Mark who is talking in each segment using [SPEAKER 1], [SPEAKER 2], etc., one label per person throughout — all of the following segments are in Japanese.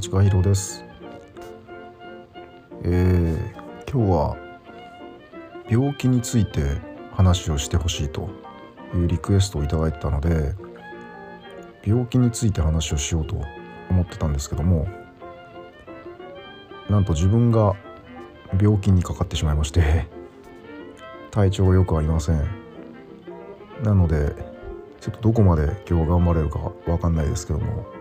[SPEAKER 1] 立川博です。えー、今日は病気について話をしてほしいというリクエストを頂いただいたので病気について話をしようと思ってたんですけどもなんと自分が病気にかかってしまいまして体調が良くありません。なのでちょっとどこまで今日頑張れるかわかんないですけども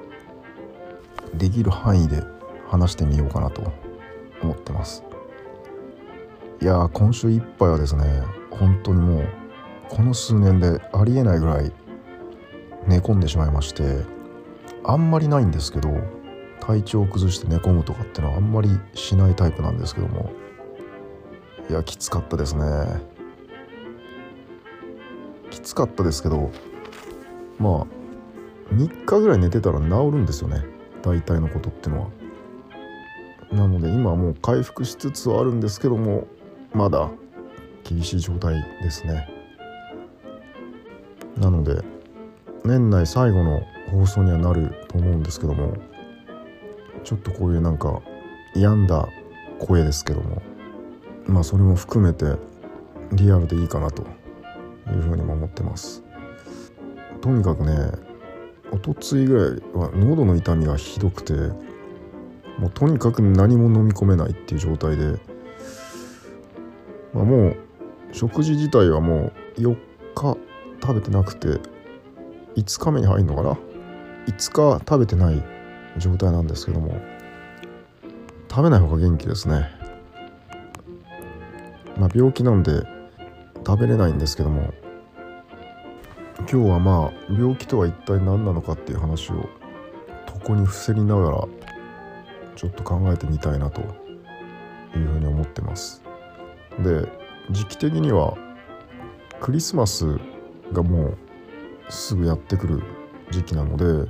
[SPEAKER 1] できる範囲で話してみようかなと思ってます。いや今週いっぱいはですね本当にもうこの数年でありえないぐらい寝込んでしまいましてあんまりないんですけど体調を崩して寝込むとかってのはあんまりしないタイプなんですけどもいやきつかったですね。きつかったですけどまあ3日ぐらい寝てたら治るんですよね。大体のことってのは。なので今はもう回復しつつあるんですけどもまだ厳しい状態ですね。なので年内最後の放送にはなると思うんですけどもちょっとこういうなんか病んだ声ですけどもまあそれも含めてリアルでいいかなというふうにも思ってます。とにかくねおとついぐらいは喉の痛みがひどくてもうとにかく何も飲み込めないっていう状態で、まあ、もう食事自体はもう4日食べてなくて5日目に入るのかな？5日食べてない状態なんですけども食べない方が元気ですね。まあ病気なんで食べれないんですけども今日はまあ病気とは一体何なのかっていう話を床に伏せりながらちょっと考えてみたいなというふうに思ってます。で時期的にはクリスマスがもうすぐやってくる時期なので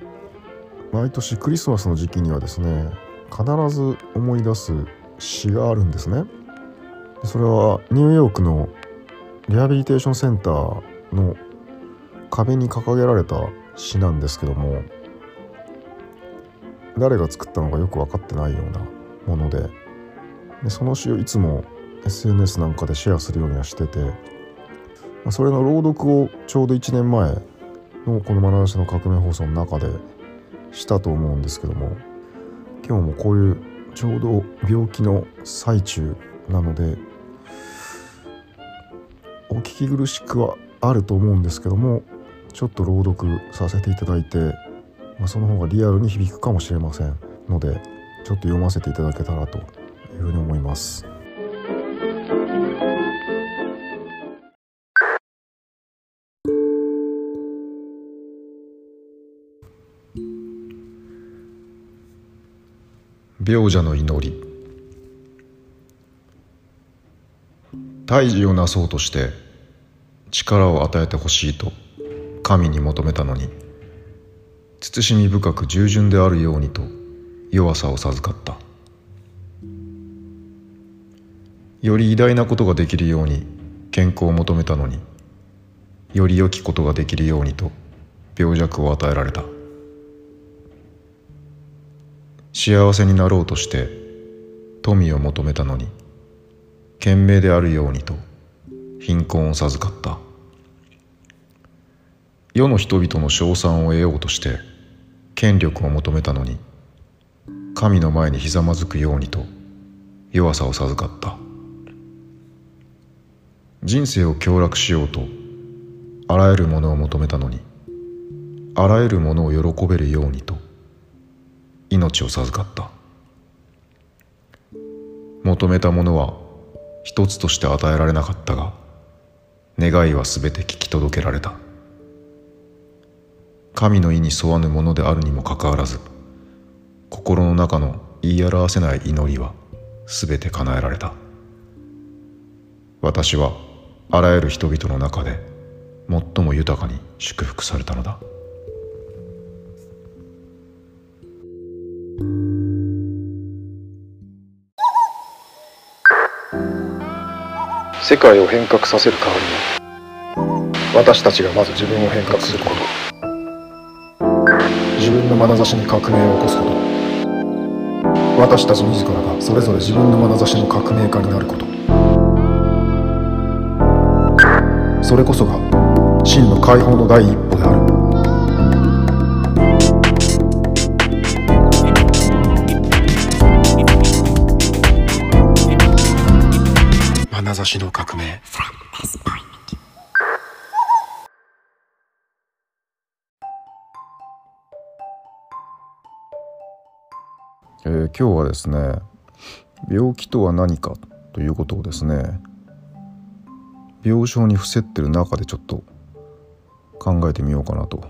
[SPEAKER 1] 毎年クリスマスの時期にはですね必ず思い出す詩があるんですね。それはニューヨークのリハビリテーションセンターの壁に掲げられた詩なんですけども誰が作ったのかよく分かってないようなものででその詩をいつも SNS なんかでシェアするようにはしてて、まあ、それの朗読をちょうど1年前のこの「まなざしの革命放送」の中でしたと思うんですけども今日もこういうちょうど病気の最中なのでお聞き苦しくはあると思うんですけどもちょっと朗読させていただいて、まあ、その方がリアルに響くかもしれませんのでちょっと読ませていただけたらというふうに思います。病者の祈り大事をなそうとして力を与えてほしいと神に求めたのに慎み深く従順であるようにと弱さを授かった。より偉大なことができるように健康を求めたのにより良きことができるようにと病弱を与えられた。幸せになろうとして富を求めたのに賢明であるようにと貧困を授かった。世の人々の称賛を得ようとして権力を求めたのに神の前にひざまずくようにと弱さを授かった。人生を享楽しようとあらゆるものを求めたのにあらゆるものを喜べるようにと命を授かった。求めたものは一つとして与えられなかったが願いは全て聞き届けられた。神の意に沿わぬものであるにもかかわらず心の中の言い表せない祈りは全て叶えられた。私はあらゆる人々の中で最も豊かに祝福されたのだ。
[SPEAKER 2] 世界を変革させる代わりに私たちがまず自分を変革すること。自分の眼差しに革命を起こすこと。私たち自らがそれぞれ自分の眼差しの革命家になること。それこそが真の解放の第一歩である。眼差しの革命。
[SPEAKER 1] えー今日はですね病気とは何かということをですね病床に伏せってる中でちょっと考えてみようかなと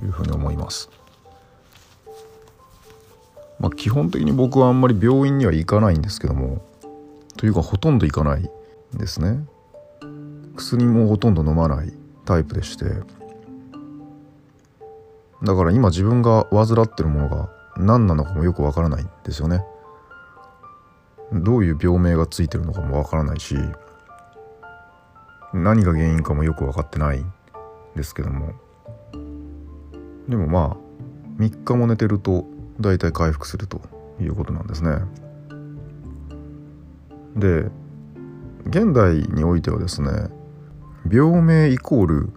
[SPEAKER 1] いうふうに思います。まあ、基本的に僕はあんまり病院には行かないんですけどもというかほとんど行かないですね薬もほとんど飲まないタイプでしてだから今自分が患ってるものが何なのかもよくわからないんですよね。どういう病名がついてるのかもわからないし何が原因かもよく分かってないんですけども。でもまあ3日も寝てると大体回復するということなんですね。で現代においてはですね病名イコール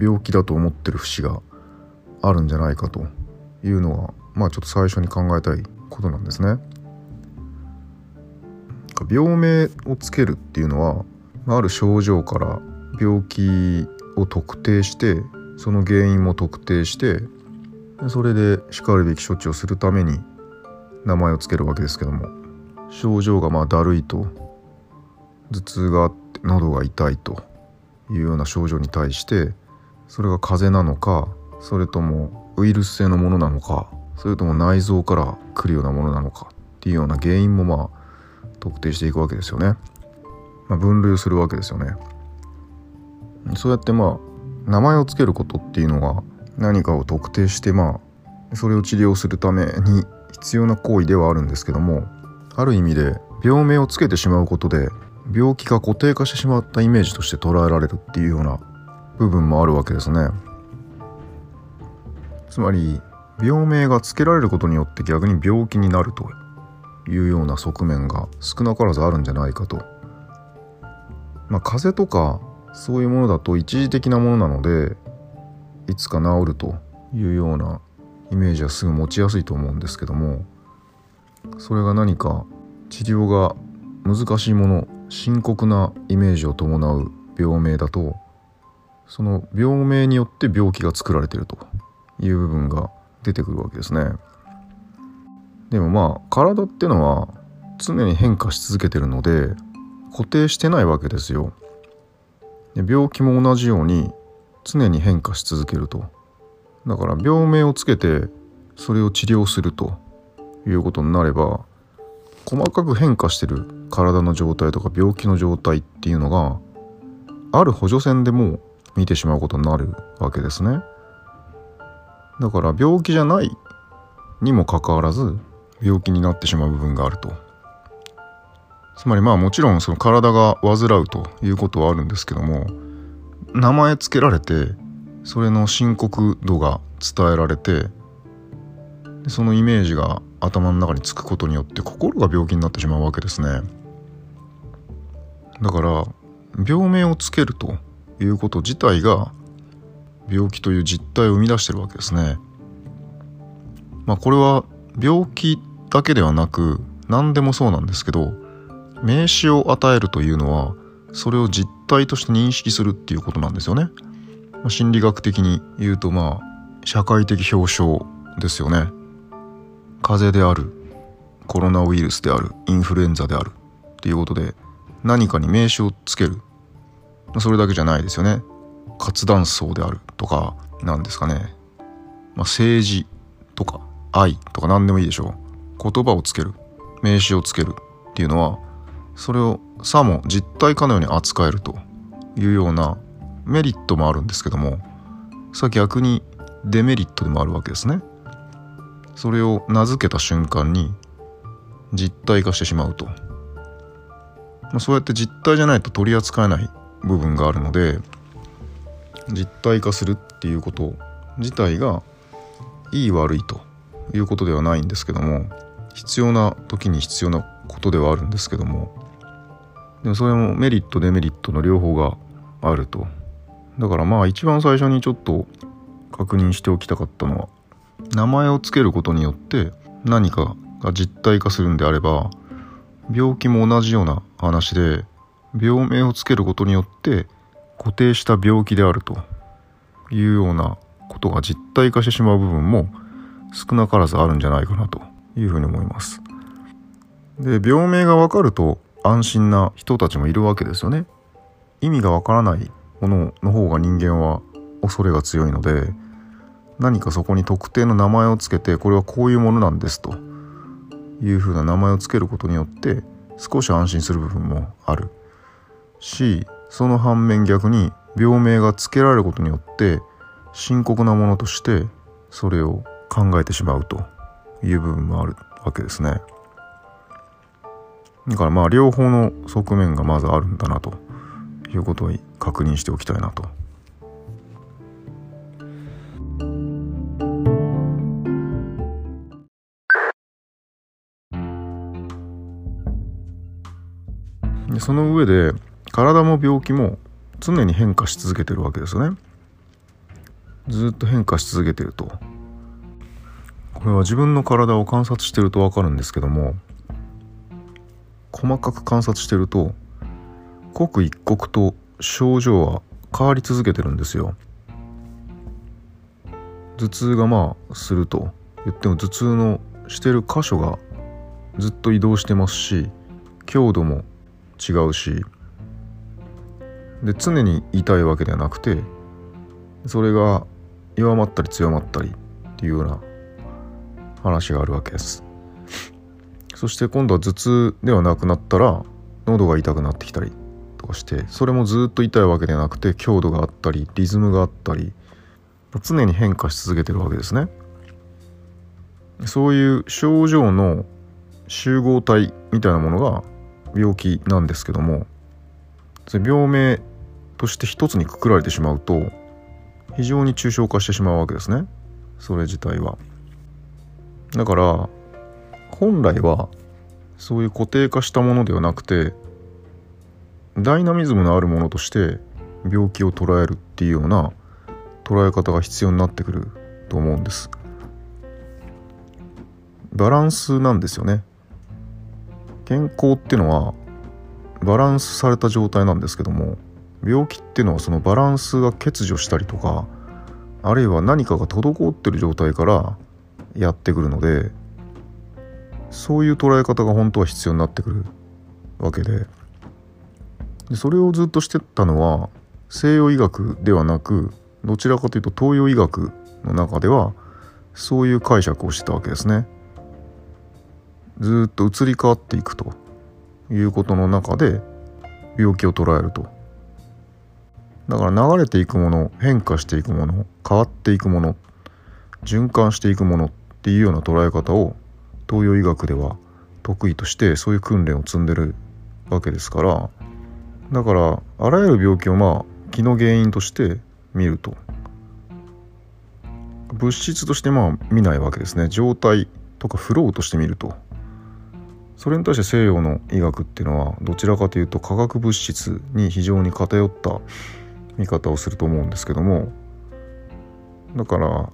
[SPEAKER 1] 病気だと思ってる節があるんじゃないかというのはまあちょっと最初に考えたいことなんですね。病名をつけるっていうのはある症状から病気を特定してその原因も特定してそれでしかるべき処置をするために名前をつけるわけですけども症状がまあだるいと頭痛があって喉が痛いというような症状に対してそれが風邪なのかそれともウイルス性のものなのかそれとも内臓から来るようなものなのかっていうような原因もまあ特定していくわけですよね。まあ、分類するわけですよね。そうやってまあ名前を付けることっていうのが何かを特定してまあそれを治療するために必要な行為ではあるんですけどもある意味で病名をつけてしまうことで病気が固定化してしまったイメージとして捉えられるっていうような部分もあるわけですね。つまり病名がつけられることによって逆に病気になるというような側面が少なからずあるんじゃないかと。まあ風邪とかそういうものだと一時的なものなのでいつか治るというようなイメージはすぐ持ちやすいと思うんですけどもそれが何か治療が難しいもの深刻なイメージを伴う病名だとその病名によって病気が作られているという部分が出てくるわけですね。でもまあ体ってのは常に変化し続けてるので固定してないわけですよ。で病気も同じように常に変化し続けると。だから病名をつけてそれを治療するということになれば細かく変化してる体の状態とか病気の状態っていうのがある補助線でも見てしまうことになるわけですね。だから病気じゃないにもかかわらず病気になってしまう部分があると。つまりまあもちろんその体が患うということはあるんですけども名前つけられてそれの深刻度が伝えられてそのイメージが頭の中につくことによって心が病気になってしまうわけですねだから病名をつけるということ自体が病気という実態を生み出してるわけですね。まあこれは病気だけではなく何でもそうなんですけど名詞を与えるというのはそれを実体として認識するっていうことなんですよね、まあ、心理学的に言うとまあ社会的表彰ですよね。風邪であるコロナウイルスであるインフルエンザであるっていうことで何かに名詞をつける。それだけじゃないですよね。活断層であるとか何ですかね、まあ、政治とか愛とか何でもいいでしょう。言葉をつける名詞をつけるっていうのはそれをさも実体かのように扱えるというようなメリットもあるんですけどもさ逆にデメリットでもあるわけですね。それを名付けた瞬間に実体化してしまうと、まあ、そうやって実体じゃないと取り扱えない部分があるので実体化するっていうこと自体がいい悪いということではないんですけども必要な時に必要なことではあるんですけどもでもそれもメリットデメリットの両方があると。だからまあ一番最初にちょっと確認しておきたかったのは名前を付けることによって何かが実体化するんであれば病気も同じような話で病名をつけることによって固定した病気であるというようなことが実体化してしまう部分も少なからずあるんじゃないかなというふうに思います。で病名がわかると安心な人たちもいるわけですよね。意味がわからないものの方が人間は恐れが強いので何かそこに特定の名前を付けてこれはこういうものなんですというふうな名前を付けることによって少し安心する部分もあるしその反面逆に病名が付けられることによって深刻なものとしてそれを考えてしまうという部分もあるわけですね。だからまあ両方の側面がまずあるんだなということを確認しておきたいなと。その上で体も病気も常に変化し続けてるわけですよね。ずっと変化し続けてると。これは自分の体を観察してると分かるんですけども細かく観察してると刻一刻と症状は変わり続けてるんですよ頭痛がまあすると言っても頭痛のしてる箇所がずっと移動してますし強度も違うしで常に痛いわけではなくてそれが弱まったり強まったりっていうような話があるわけです。そして今度は頭痛ではなくなったら喉が痛くなってきたりとかしてそれもずっと痛いわけではなくて強度があったりリズムがあったり常に変化し続けてるわけですね。そういう症状の集合体みたいなものが病気なんですけども病名として一つにくくられてしまうと非常に抽象化してしまうわけですね。それ自体は。だから本来はそういう固定化したものではなくてダイナミズムのあるものとして病気を捉えるっていうような捉え方が必要になってくると思うんです。バランスなんですよね。健康っていうのはバランスされた状態なんですけども病気っていうのはそのバランスが欠如したりとかあるいは何かが滞ってる状態からやってくるのでそういう捉え方が本当は必要になってくるわけででそれをずっとしてたのは西洋医学ではなくどちらかというと東洋医学の中ではそういう解釈をしてたわけですね。ずっと移り変わっていくということの中で病気を捉えると。だから流れていくもの変化していくもの変わっていくもの循環していくものっていうような捉え方を東洋医学では得意としてそういう訓練を積んでるわけですからだからあらゆる病気をまあ気の原因として見ると物質としてまあ見ないわけですね。状態とかフローとして見ると。それに対して西洋の医学っていうのはどちらかというと化学物質に非常に偏った見方をすると思うんですけどもだから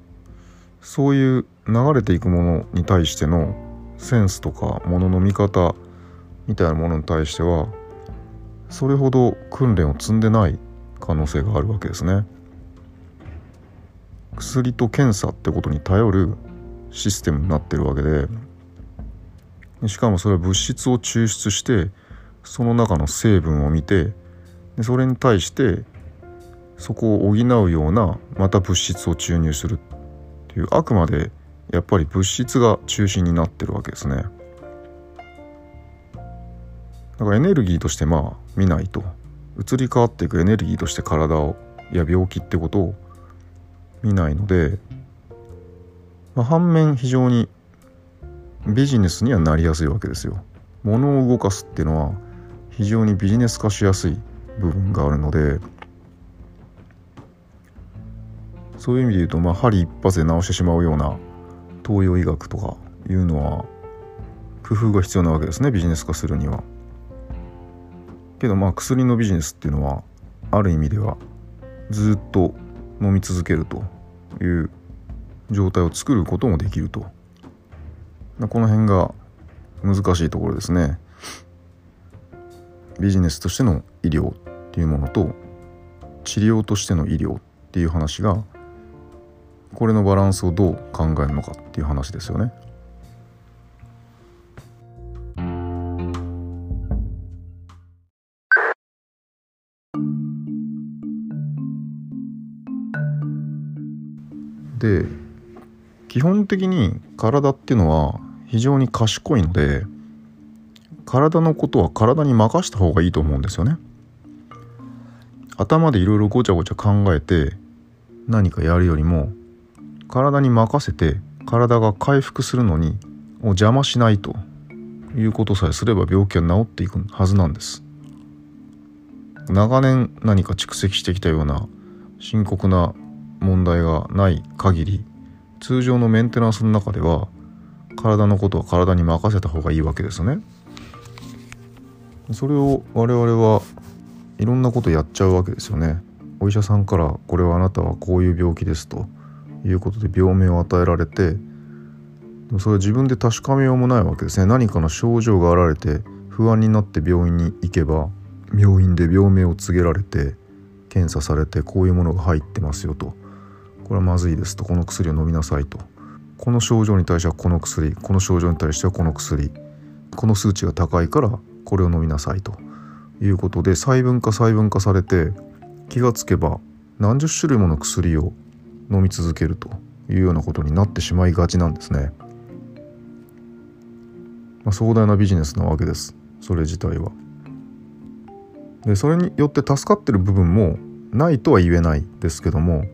[SPEAKER 1] そういう流れていくものに対してのセンスとかものの見方みたいなものに対してはそれほど訓練を積んでない可能性があるわけですね。薬と検査ってことに頼るシステムになってるわけでしかもそれは物質を抽出してその中の成分を見てでそれに対してそこを補うようなまた物質を注入するっていうあくまでやっぱり物質が中心になってるわけですね。だからエネルギーとしてまあ見ないと。移り変わっていくエネルギーとして体をや病気ってことを見ないので、まあ、反面非常にビジネスにはなりやすいわけですよ。物を動かすっていうのは非常にビジネス化しやすい部分があるのでそういう意味で言うとまあ針一発で治してしまうような東洋医学とかいうのは工夫が必要なわけですねビジネス化するには。けどまあ薬のビジネスっていうのはある意味ではずっと飲み続けるという状態を作ることもできるとこの辺が難しいところですねビジネスとしての医療っていうものと治療としての医療っていう話がこれのバランスをどう考えるのかっていう話ですよね。で基本的に体っていうのは非常に賢いので体のことは体に任した方がいいと思うんですよね。頭でいろいろごちゃごちゃ考えて何かやるよりも体に任せて体が回復するのにを邪魔しないということさえすれば病気は治っていくはずなんです。長年何か蓄積してきたような深刻な問題がない限り通常のメンテナンスの中では体のことは体に任せた方がいいわけですね。それを我々はいろんなことやっちゃうわけですよね。お医者さんからこれはあなたはこういう病気ですと。いうことで病名を与えられてそれは自分で確かめようもないわけですね。何かの症状が現れて不安になって病院に行けば病院で病名を告げられて検査されてこういうものが入ってますよと。これはまずいですと。この薬を飲みなさいと。この症状に対してはこの薬。この症状に対してはこの薬。この数値が高いからこれを飲みなさいと。いうことで細分化細分化されて気がつけば何十種類もの薬を飲み続けるというようなことになってしまいがちなんですね。まあ、壮大なビジネスなわけですそれ自体は。でそれによって助かってる部分もないとは言えないですけども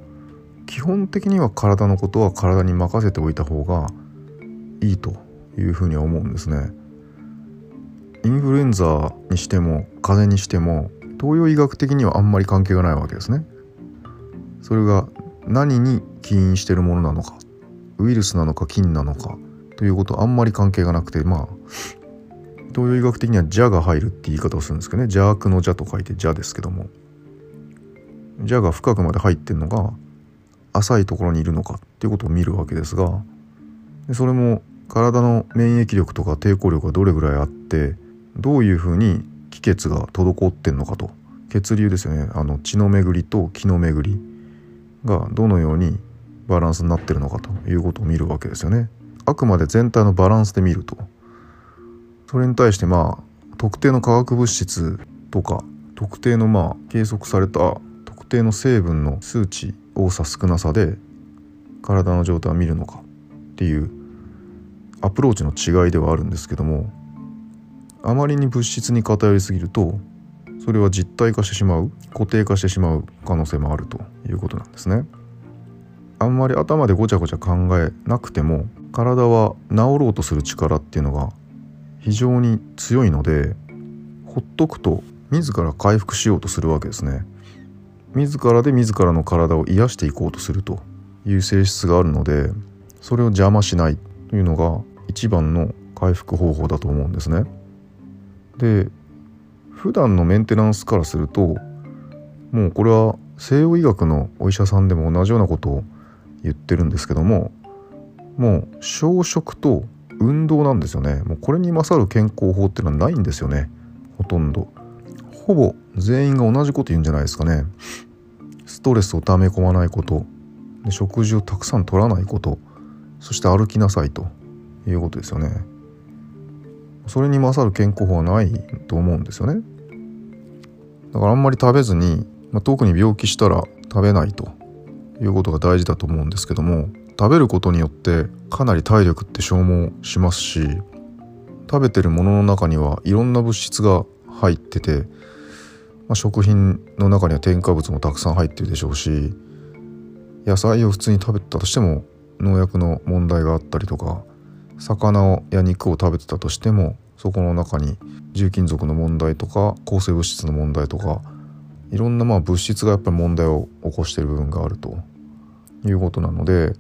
[SPEAKER 1] 基本的には体のことは体に任せておいた方がいいというふうには思うんですね。インフルエンザにしても風邪にしても東洋医学的にはあんまり関係がないわけですね。それが何に起因してるものなのかウイルスなのか菌なのかということあんまり関係がなくてまあ東洋医学的には邪が入るって言い方をするんですけどね。邪悪の邪と書いて邪ですけども。邪が深くまで入ってるのが浅いところにいるのかっていうことを見るわけですがそれも体の免疫力とか抵抗力がどれぐらいあってどういうふうに気血が滞ってんのかと。血流ですよね。あの血の巡りと気の巡り。がどのようにバランスになってるのかということを見るわけですよね。あくまで全体のバランスで見るとそれに対してまあ特定の化学物質とか特定のまあ計測された特定の成分の数値多さ少なさで体の状態を見るのかっていうアプローチの違いではあるんですけどもあまりに物質に偏りすぎるとそれは実体化してしまう固定化してしまう可能性もあるということなんですね。あんまり頭でごちゃごちゃ考えなくても体は治ろうとする力っていうのが非常に強いのでほっとくと自ら回復しようとするわけですね。自らで自らの体を癒していこうとするという性質があるのでそれを邪魔しないというのが一番の回復方法だと思うんですね。で普段のメンテナンスからするともうこれは西洋医学のお医者さんでも同じようなことを言ってるんですけどももう小食と運動なんですよね。もうこれに勝る健康法っていうのはないんですよね。ほとんど。ほぼ全員が同じこと言うんじゃないですかね。ストレスを溜め込まないこと。で食事をたくさん取らないこと。そして歩きなさいと。いうことですよね。それに勝る健康法はないと思うんですよね。だからあんまり食べずに、まあ、特に病気したら食べないということが大事だと思うんですけども食べることによってかなり体力って消耗しますし食べてるものの中にはいろんな物質が入ってて、まあ、食品の中には添加物もたくさん入ってるでしょうし野菜を普通に食べてたとしても農薬の問題があったりとか魚や肉を食べてたとしてもそこの中に重金属の問題とか抗生物質の問題とかいろんなまあ物質がやっぱり問題を起こしてる部分があるということなので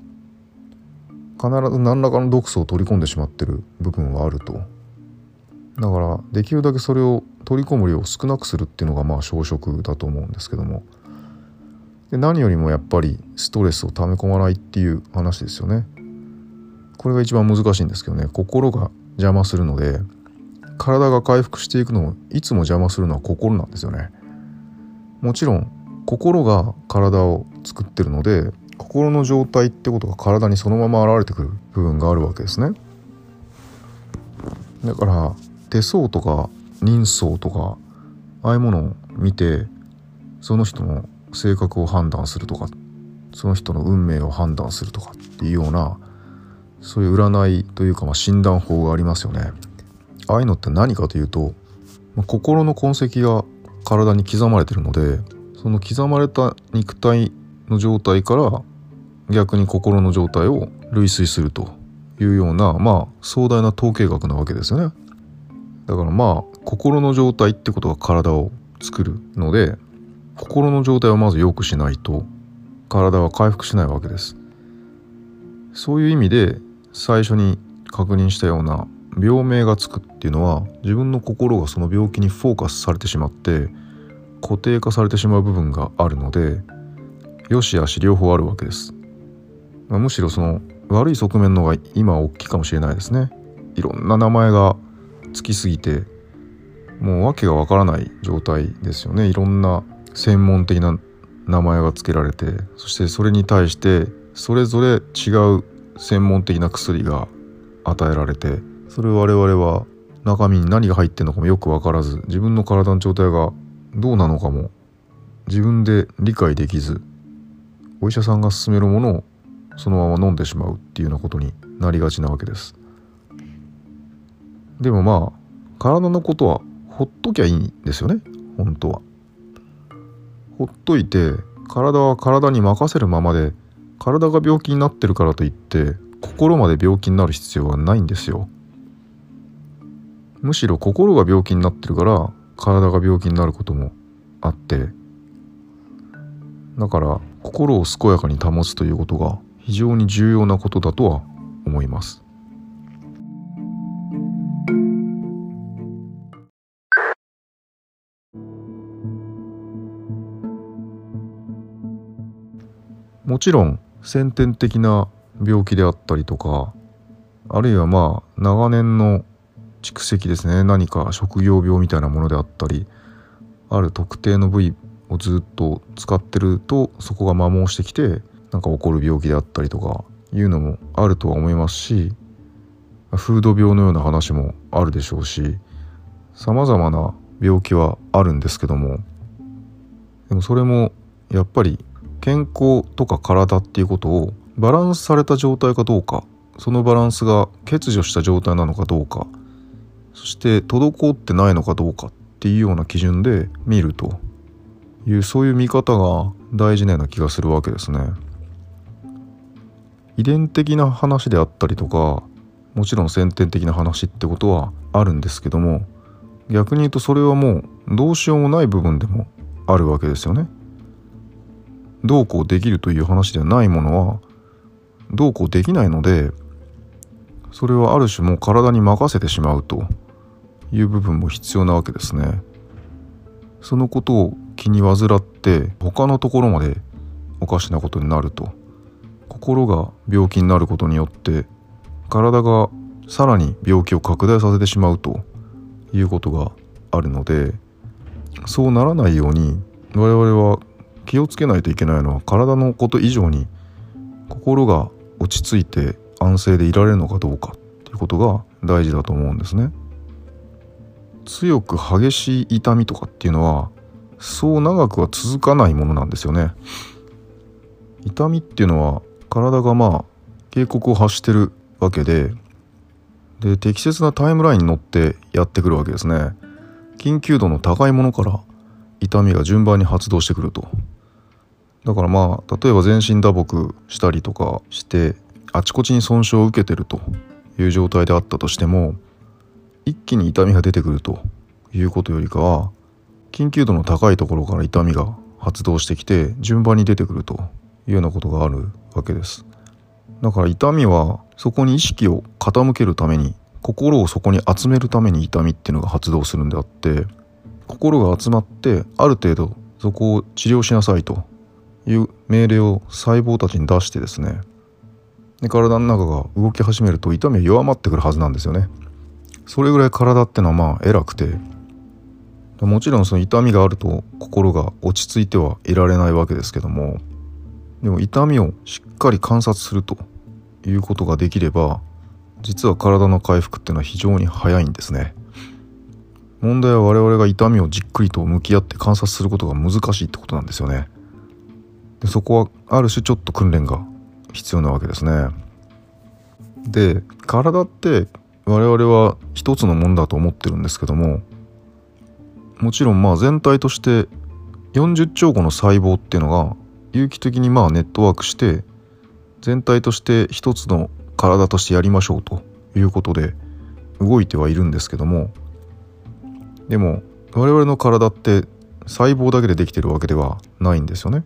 [SPEAKER 1] 必ず何らかの毒素を取り込んでしまってる部分はあると。だからできるだけそれを取り込む量を少なくするっていうのがまあ小食だと思うんですけども。で何よりもやっぱりストレスを溜め込まないっていう話ですよね。これが一番難しいんですけどね。心が邪魔するので体が回復していくのをいつも邪魔するのは心なんですよねもちろん心が体を作ってるので心の状態ってことが体にそのまま現れてくる部分があるわけですねだから手相とか人相とかああいうものを見てその人の性格を判断するとかその人の運命を判断するとかっていうようなそういう占いというかまあ診断法がありますよね。ああいうのって何かというと、心の痕跡が体に刻まれてるのでその刻まれた肉体の状態から逆に心の状態を類推するというようなまあ壮大な統計学なわけですよね。だからまあ心の状態ってことが体を作るので心の状態をまず良くしないと体は回復しないわけですそういう意味で最初に確認したような病名がつくっていうのは自分の心がその病気にフォーカスされてしまって固定化されてしまう部分があるので良し悪し両方あるわけです、まあ、むしろその悪い側面の方が今大きいかもしれないですね。いろんな名前がつきすぎてもう訳がわからない状態ですよね。いろんな専門的な名前が付けられてそしてそれに対してそれぞれ違う専門的な薬が与えられてそれ我々は中身に何が入ってるのかもよく分からず自分の体の状態がどうなのかも自分で理解できずお医者さんが勧めるものをそのまま飲んでしまうっていうようなことになりがちなわけです。でもまあ体のことはほっときゃいいんですよね本当は。ほっといて体は体に任せるままで体が病気になってるからといって心まで病気になる必要はないんですよ。むしろ心が病気になってるから体が病気になることもあって。だから心を健やかに保つということが非常に重要なことだとは思います。もちろん先天的な病気であったりとかあるいはまあ長年の蓄積ですね。何か職業病みたいなものであったりある特定の部位をずっと使ってるとそこが摩耗してきてなんか起こる病気であったりとかいうのもあるとは思いますし風土病のような話もあるでしょうしさまざまな病気はあるんですけどもでもそれもやっぱり健康とか体っていうことをバランスされた状態かどうかそのバランスが欠如した状態なのかどうかそして滞ってないのかどうかっていうような基準で見るというそういう見方が大事なような気がするわけですね。遺伝的な話であったりとかもちろん先天的な話ってことはあるんですけども逆に言うとそれはもうどうしようもない部分でもあるわけですよね。どうこうできるという話ではないものはどうこうできないのでそれはある種もう体に任せてしまうという部分も必要なわけですね。そのことを気に患って他のところまでおかしなことになると心が病気になることによって体がさらに病気を拡大させてしまうということがあるのでそうならないように我々は気をつけないといけないのは体のこと以上に心が落ち着いて安静でいられるのかどうかっていうことが大事だと思うんですね。強く激しい痛みとかっていうのはそう長くは続かないものなんですよね。痛みっていうのは体がまあ警告を発してるわけでで適切なタイムラインに乗ってやってくるわけですね。緊急度の高いものから痛みが順番に発動してくるとだからまあ例えば全身打撲したりとかしてあちこちに損傷を受けてるという状態であったとしても一気に痛みが出てくるということよりかは緊急度の高いところから痛みが発動してきて順番に出てくるというようなことがあるわけです。だから痛みはそこに意識を傾けるために心をそこに集めるために痛みっていうのが発動するんであって心が集まってある程度そこを治療しなさいという命令を細胞たちに出してですねで体の中が動き始めると痛みは弱まってくるはずなんですよね。それぐらい体ってのはまあ偉くて。もちろんその痛みがあると心が落ち着いてはいられないわけですけども。でも痛みをしっかり観察するということができれば実は体の回復っていうのは非常に早いんですね。問題は我々が痛みをじっくりと向き合って観察することが難しいってことなんですよね。でそこはある種ちょっと訓練が必要なわけですね。で体って我々は一つのものだと思ってるんですけどももちろんまあ全体として40兆個の細胞っていうのが有機的にまあネットワークして全体として一つの体としてやりましょうということで動いてはいるんですけどもでも我々の体って細胞だけでできてるわけではないんですよね。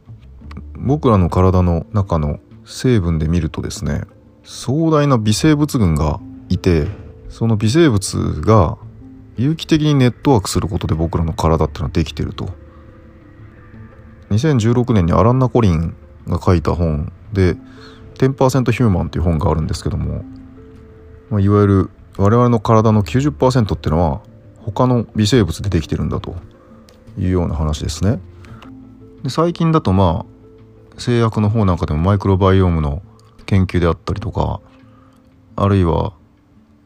[SPEAKER 1] 僕らの体の中の成分で見るとですね壮大な微生物群がいてその微生物が有機的にネットワークすることで僕らの体っていうのはできてると2016年にアランナ・コリンが書いた本で「10%ヒューマン」っていう本があるんですけども、まあ、いわゆる我々の体の90%っていうのは他の微生物でできてるんだというような話ですね。で最近だとまあ製薬の方なんかでもマイクロバイオームの研究であったりとかあるいは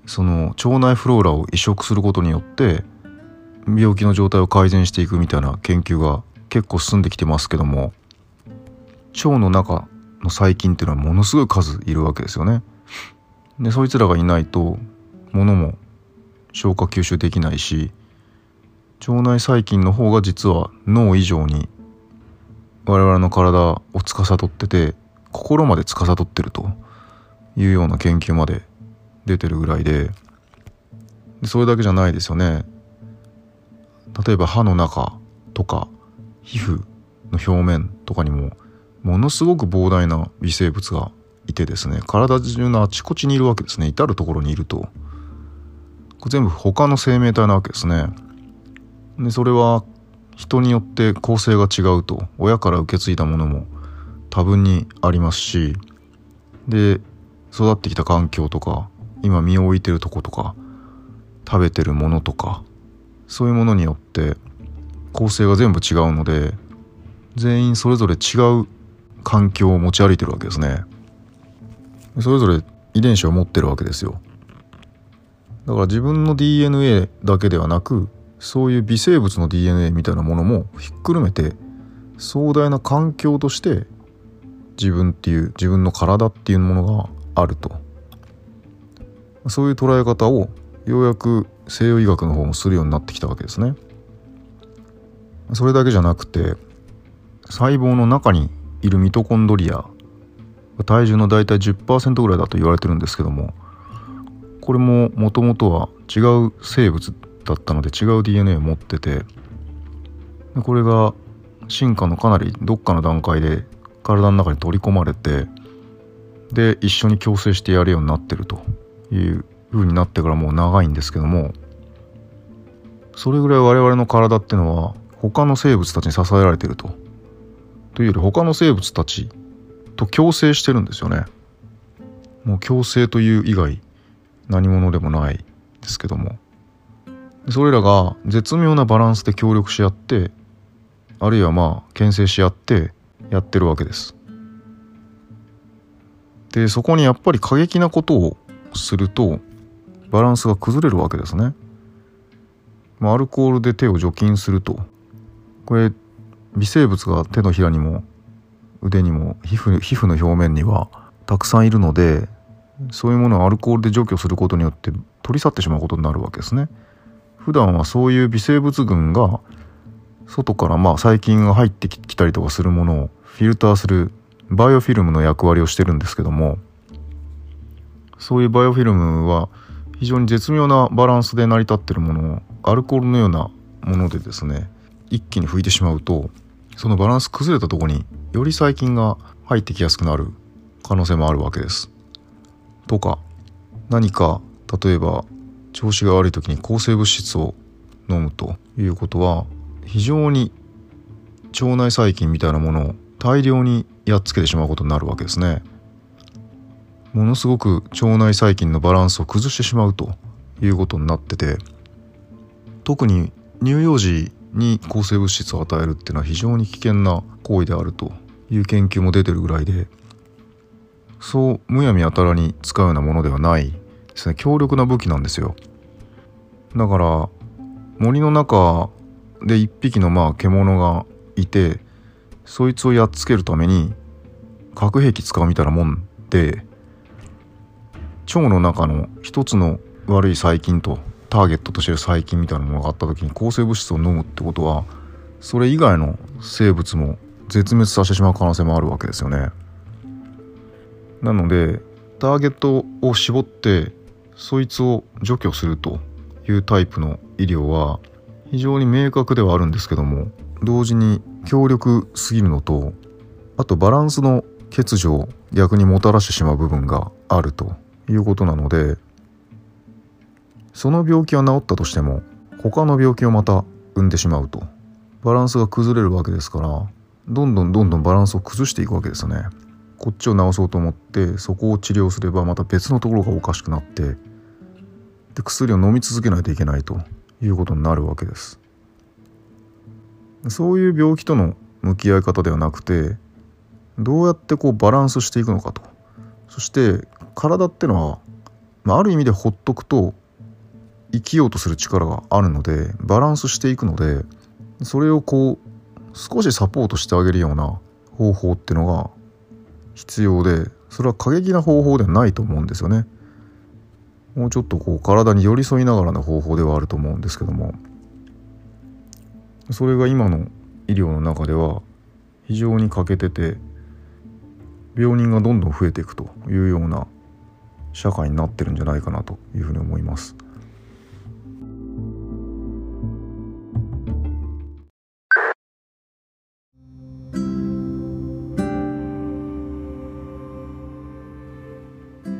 [SPEAKER 1] その腸内フローラを移植することによって病気の状態を改善していくみたいな研究が結構進んできてますけども腸の中の細菌っていうのはものすごい数いるわけですよね。でそいつらがいないと物も消化吸収できないし腸内細菌の方が実は脳以上に我々の体を司ってて心まで司ってるというような研究まで出てるぐらいで。でそれだけじゃないですよね。例えば歯の中とか皮膚の表面とかにもものすごく膨大な微生物がいてですね。体中のあちこちにいるわけですね。至る所にいると。これ全部他の生命体なわけですね。でそれは人によって構成が違うと。親から受け継いだものも多分にありますし。で育ってきた環境とか今身を置いてるとことか食べてるものとかそういうものによって構成が全部違うので全員それぞれ違う環境を持ち歩いてるわけですね。それぞれ遺伝子を持ってるわけですよ。だから自分の DNA だけではなくそういう微生物の DNA みたいなものもひっくるめて壮大な環境として自分っていう自分の体っていうものがあると。そういう捉え方をようやく西洋医学の方もするようになってきたわけですね。それだけじゃなくて細胞の中にいるミトコンドリア体重の大体10%ぐらいだと言われてるんですけどもこれももともとは違う生物だったので違う DNA を持っててこれが進化のかなりどっかの段階で体の中に取り込まれてで一緒に共生してやるようになってるという風になってからもう長いんですけどもそれぐらい我々の体っていうのは他の生物たちに支えられていると。というより他の生物たちと共生してるんですよね。もう共生という以外何者でもないですけども。それらが絶妙なバランスで協力し合ってあるいはまあ牽制し合ってやってるわけです。でそこにやっぱり過激なことをするとバランスが崩れるわけですね、アルコールで手を除菌するとこれ微生物が手のひらにも腕にも皮膚皮膚の表面にはたくさんいるのでそういうものをアルコールで除去することによって取り去ってしまうことになるわけですね。普段はそういう微生物群が外からまあ細菌が入ってきたりとかするものをフィルターするバイオフィルムの役割をしてるんですけどもそういうバイオフィルムは非常に絶妙なバランスで成り立ってるものをアルコールのようなものでですね一気に拭いてしまうとそのバランス崩れたとこにより細菌が入ってきやすくなる可能性もあるわけです。とか何か例えば調子が悪い時に抗生物質を飲むということは非常に腸内細菌みたいなものを大量にやっつけてしまうことになるわけですねものすごく腸内細菌のバランスを崩してしまうということになってて特に乳幼児に抗生物質を与えるっていうのは非常に危険な行為であるという研究も出てるぐらいでそうむやみやたらに使うようなものではないですね。強力な武器なんですよ。だから森の中で一匹のまあ獣がいてそいつをやっつけるために核兵器使うみたいなもんで腸の中の一つの悪い細菌とターゲットとしてる細菌みたいなものがあった時に抗生物質を飲むってことはそれ以外の生物も絶滅させてしまう可能性もあるわけですよね。なのでターゲットを絞ってそいつを除去するというタイプの医療は非常に明確ではあるんですけども同時に強力すぎるのとあとバランスの欠如を逆にもたらしてしまう部分があるということなのでその病気は治ったとしても他の病気をまた生んでしまうと。バランスが崩れるわけですからどんどんどんどんバランスを崩していくわけですよね。こっちを治そうと思ってそこを治療すればまた別のところがおかしくなってで薬を飲み続けないといけないということになるわけです。そういう病気との向き合い方ではなくてどうやってこうバランスしていくのかと。そして体ってのは、まあ、ある意味でほっとくと生きようとする力があるのでバランスしていくのでそれをこう少しサポートしてあげるような方法っていうのが必要でそれは過激な方法ではないと思うんですよね。もうちょっとこう体に寄り添いながらの方法ではあると思うんですけどもそれが今の医療の中では非常に欠けてて病人がどんどん増えていくというような社会になってるんじゃないかなというふうに思います。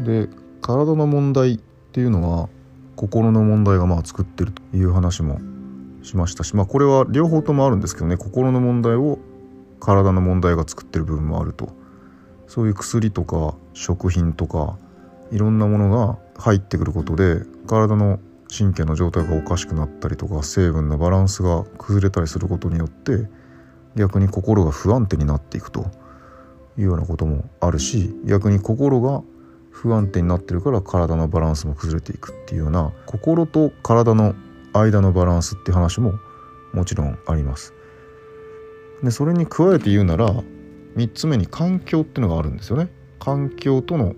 [SPEAKER 1] で体の問題っていうのは心の問題がまあ作ってるという話もしましたしまあこれは両方ともあるんですけどね心の問題を体の問題が作ってる部分もあるとそういう薬とか食品とかいろんなものが入ってくることで体の神経の状態がおかしくなったりとか成分のバランスが崩れたりすることによって逆に心が不安定になっていくというようなこともあるし逆に心が不安定になってるから体のバランスも崩れていくっていうような心と体の間のバランスって話ももちろんあります。でそれに加えて言うなら3つ目に環境っていうのがあるんですよね。環境との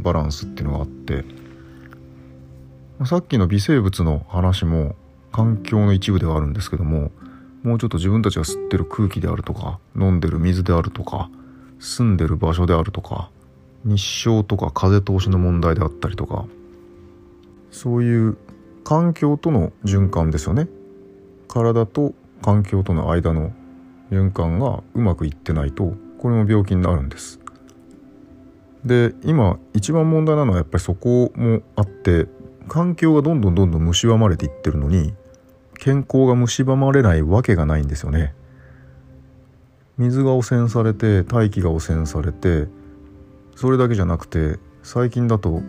[SPEAKER 1] バランスっていうのがあってさっきの微生物の話も環境の一部ではあるんですけどももうちょっと自分たちが吸ってる空気であるとか飲んでる水であるとか住んでる場所であるとか日照とか風通しの問題であったりとかそういう環境との循環ですよね。体と環境との間の循環がうまくいってないとこれも病気になるんです。で今一番問題なのはやっぱりそこもあって環境がどんどんどんどん蝕まれていってるのに健康が蝕まれないわけがないんですよね水が汚染されて大気が汚染されてそれだけじゃなくて最近だと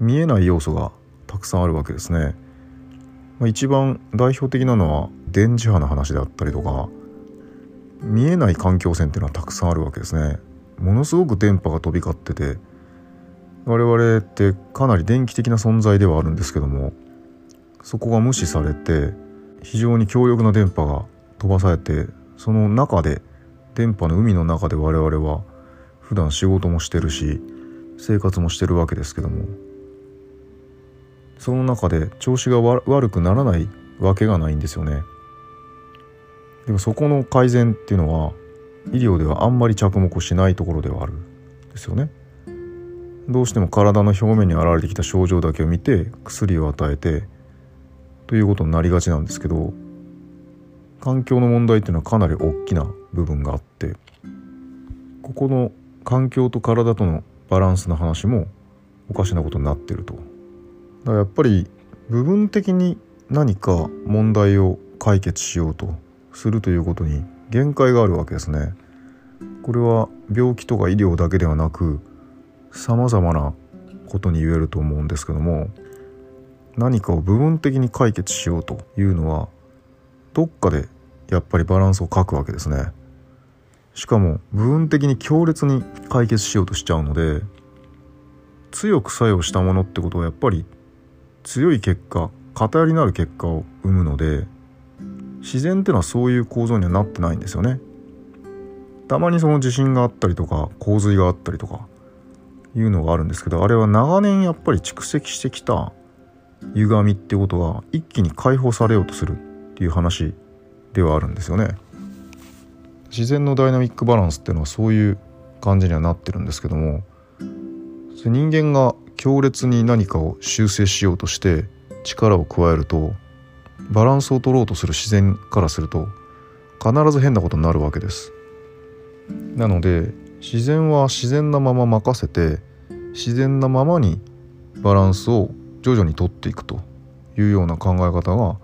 [SPEAKER 1] 見えない要素がたくさんあるわけですね。まあ、一番代表的なのは電磁波の話であったりとか見えない環境線っていうのはたくさんあるわけですね。ものすごく電波が飛び交ってて我々ってかなり電気的な存在ではあるんですけどもそこが無視されて非常に強力な電波が飛ばされてその中で電波の海の中で我々は普段仕事もしてるし生活もしてるわけですけどもその中で調子が悪くならないわけがないんですよね。でもそこの改善っていうのは医療ではあんまり着目しないところではある。んですよね。どうしても体の表面に現れてきた症状だけを見て薬を与えてということになりがちなんですけど環境の問題っていうのはかなり大きな部分があってここの環境と体とのバランスの話もおかしなことになってると。だからやっぱり部分的に何か問題を解決しようとするということに限界があるわけですね。これは病気とか医療だけではなくさまざまなことに言えると思うんですけども何かを部分的に解決しようというのはどっかでやっぱりバランスを欠くわけですね。しかも部分的に強烈に解決しようとしちゃうので強く作用したものってことはやっぱり強い結果偏りのある結果を生むので自然ってのはそういう構造にはなってないんですよね。たまにその地震があったりとか洪水があったりとかいうのがあるんですけどあれは長年やっぱり蓄積してきた歪みってことが一気に解放されようとするっていう話ではあるんですよね。自然のダイナミックバランスっていうのはそういう感じにはなってるんですけども人間が強烈に何かを修正しようとして力を加えるとバランスを取ろうとする自然からすると必ず変なことになるわけです。なので自然は自然なまま任せて自然なままにバランスを徐々に取っていくというような考え方が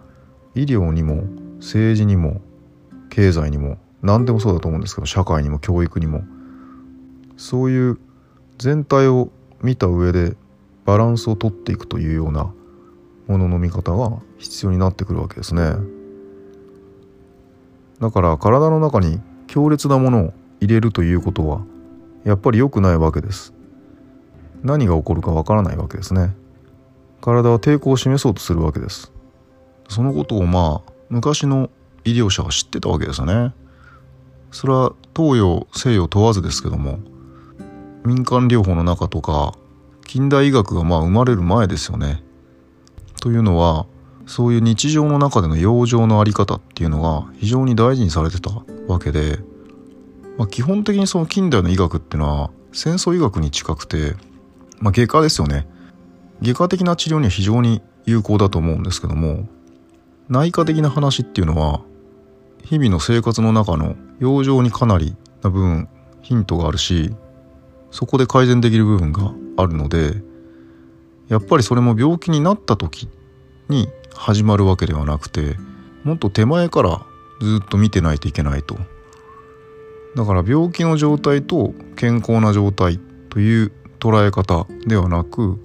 [SPEAKER 1] 医療にも政治にも経済にも何でもそうだと思うんですけど社会にも教育にもそういう全体を見た上でバランスをとっていくというようなものの見方が必要になってくるわけですね。だから体の中に強烈なものを入れるということはやっぱり良くないわけです。何が起こるかわからないわけですね。体は抵抗を示そうとするわけです。そのことをまあ昔の医療者は知ってたわけですよね。それは東洋西洋問わずですけども民間療法の中とか近代医学がまあ生まれる前ですよね。というのはそういう日常の中での養生の在り方っていうのが非常に大事にされてたわけで、まあ、基本的にその近代の医学っていうのは戦争医学に近くて、まあ、外科ですよね。外科的な治療には非常に有効だと思うんですけども内科的な話っていうのは日々の生活の中の養生にかなりな部分ヒントがあるしそこで改善できる部分があるのでやっぱりそれも病気になった時に始まるわけではなくてもっと手前からずっと見てないといけないと。だから病気の状態と健康な状態という捉え方ではなく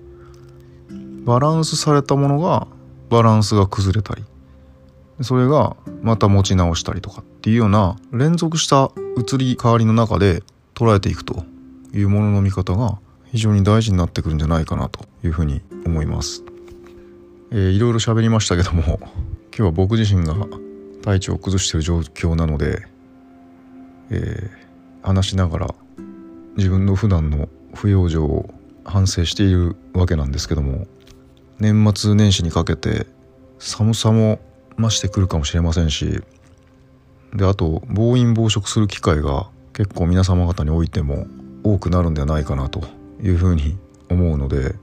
[SPEAKER 1] バランスされたものがバランスが崩れたりそれがまた持ち直したりとかっていうような連続した移り変わりの中で捉えていくというものの見方が非常に大事になってくるんじゃないかなというふうに思います。えー、いろいろ喋りましたけども今日は僕自身が体調を崩している状況なので、えー、話しながら自分の普段の不養生を反省しているわけなんですけども年末年始にかけて寒さも増してくるかもしれませんしであと暴飲暴食する機会が結構皆様方においても多くなるんではないかなというふうに思うので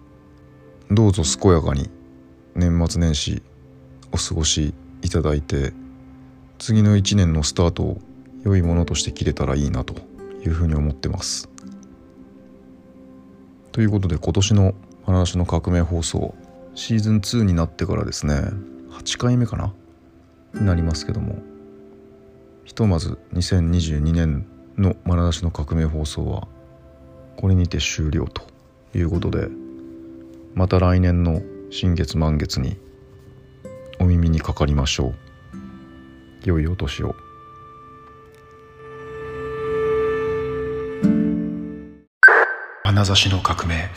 [SPEAKER 1] どうぞ健やかに年末年始お過ごしいただいて次の1年のスタートを良いものとして切れたらいいなというふうに思ってます。ということで今年の「話の革命放送」シーズン2になってからですね8回目かなになりますけどもひとまず2022年の「まなだしの革命放送」はこれにて終了ということでまた来年の新月満月にお耳にかかりましょう。良いお年を。
[SPEAKER 2] 花差しの革命。